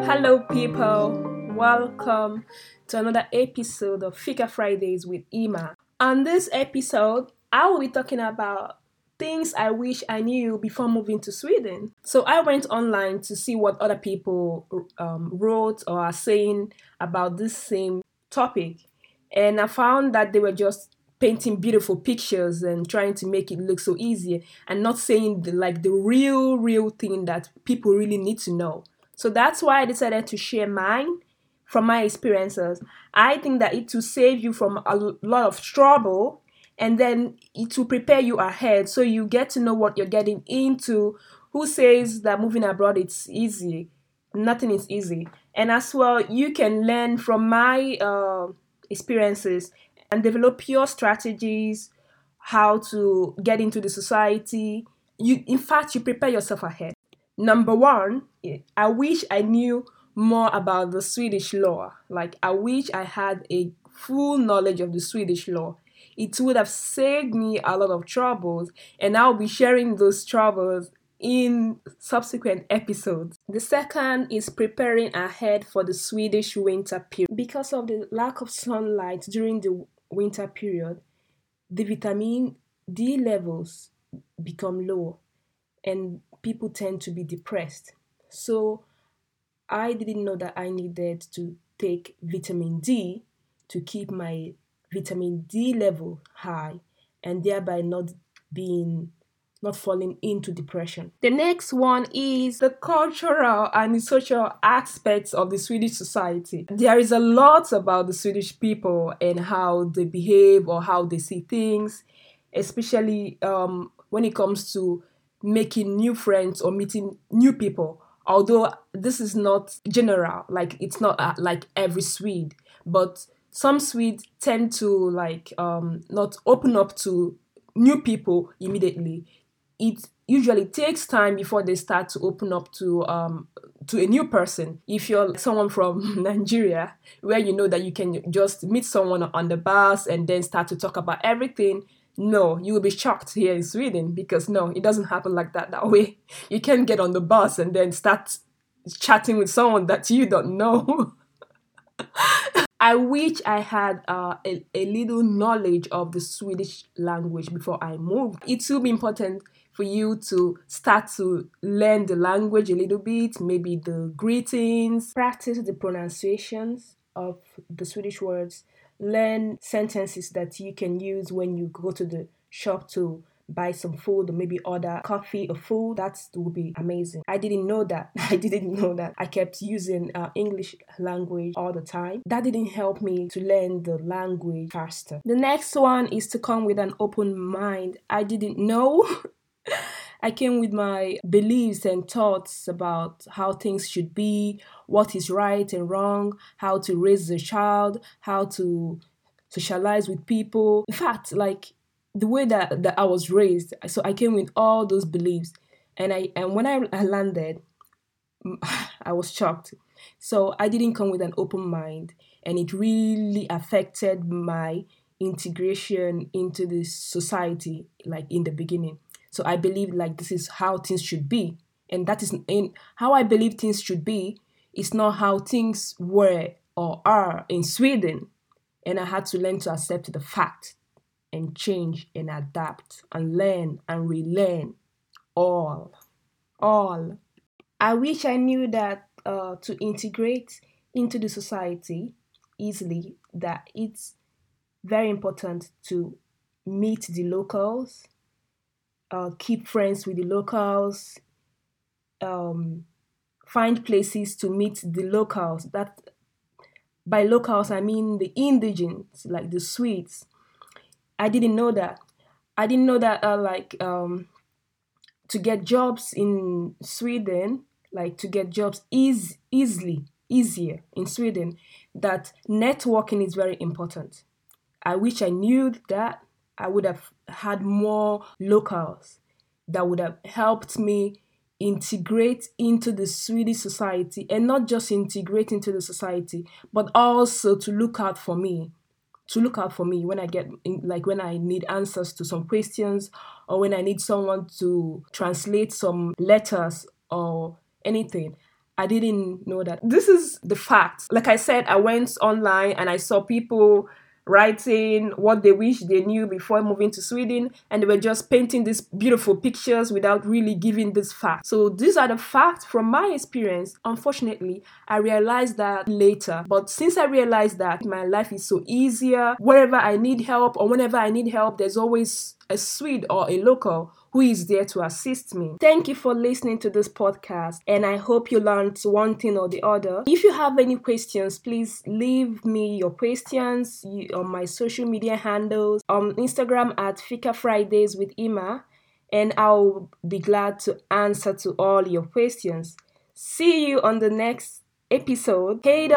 Hello, people. Welcome to another episode of Fika Fridays with Ima. On this episode, I will be talking about things I wish I knew before moving to Sweden. So I went online to see what other people um, wrote or are saying about this same topic, and I found that they were just painting beautiful pictures and trying to make it look so easy and not saying the, like the real real thing that people really need to know so that's why i decided to share mine from my experiences. I think that it will save you from a lot of trouble and then it will prepare you ahead. So you get to know what you're getting into. Who says that moving abroad it's easy? Nothing is easy. And as well you can learn from my uh, experiences and develop your strategies, how to get into the society. You, in fact, you prepare yourself ahead. Number one, I wish I knew more about the Swedish law. Like, I wish I had a full knowledge of the Swedish law. It would have saved me a lot of troubles, and I'll be sharing those troubles in subsequent episodes. The second is preparing ahead for the Swedish winter period. Because of the lack of sunlight during the winter period, the vitamin D levels become low and people tend to be depressed. So I didn't know that I needed to take vitamin D to keep my vitamin D level high and thereby not being not falling into depression. The next one is the cultural and social aspects of the Swedish society. There is a lot about the Swedish people and how they behave or how they see things, especially um, when it comes to making new friends or meeting new people. Although this is not general, like it's not uh, like every Swede, but some Swedes tend to like um, not open up to new people immediately it usually takes time before they start to open up to um to a new person if you're someone from nigeria where you know that you can just meet someone on the bus and then start to talk about everything no you will be shocked here in sweden because no it doesn't happen like that that way. You can get on the bus and then start chatting with someone that you don't know. I wish I had uh, a, a little knowledge of the Swedish language before I moved. It will be important for you to start to learn the language a little bit, maybe the greetings, practice the pronunciations of the Swedish words, learn sentences that you can use when you go to the shop to buy some food or maybe order coffee or food. That would be amazing. I didn't know that. I didn't know that. I kept using uh, english language all the time. That didn't help me to learn the language faster. The next one is to come with an open mind. I didn't know I came with my beliefs and thoughts about how things should be, what is right and wrong, how to raise a child, how to socialize with people. In fact, like the way that, that I was raised, so I came with all those beliefs. And I and when I, landed, I was shocked. So I didn't come with an open mind, and it really affected my integration into the society, like in the beginning. So I believe like this is how things should be. And that is in how I believe things should be is not how things were or are in Sweden. And I had to learn to accept the fact and change and adapt and learn and relearn all. All. I wish I knew that uh, to integrate into the society easily, that it's very important to meet the locals, uh, keep friends with the locals, um, find places to meet the locals. That by locals I mean the indigens, like the Swedes. I didn't know that. I didn't know that uh, like um, to get jobs in Sweden, like to get jobs is easily easier in Sweden. That networking is very important. I wish I knew that I would have had more locals that would have helped me integrate into the Swedish society and not just integrate into the society, but also to look out for me. To look out for me when I get like when I need answers to some questions or when I need someone to translate some letters or anything. I didn't know that. This is the fact. Like I said, I went online and I saw people writing what they wish they knew before moving to Sweden, and they were just painting these beautiful pictures without really giving this fact. So these are the facts from my experience. Unfortunately, I realized that later. But since I realized that my life is so easier, wherever I need help or whenever I need help, there's always a Swede or a local who is there to assist me. Thank you for listening to this podcast, and I hope you learned one thing or the other. If you have any questions, please leave me your questions on my social media handles on Instagram at Fika Fridays with Ima, and I'll be glad to answer to all your questions. See you on the next episode. Hey,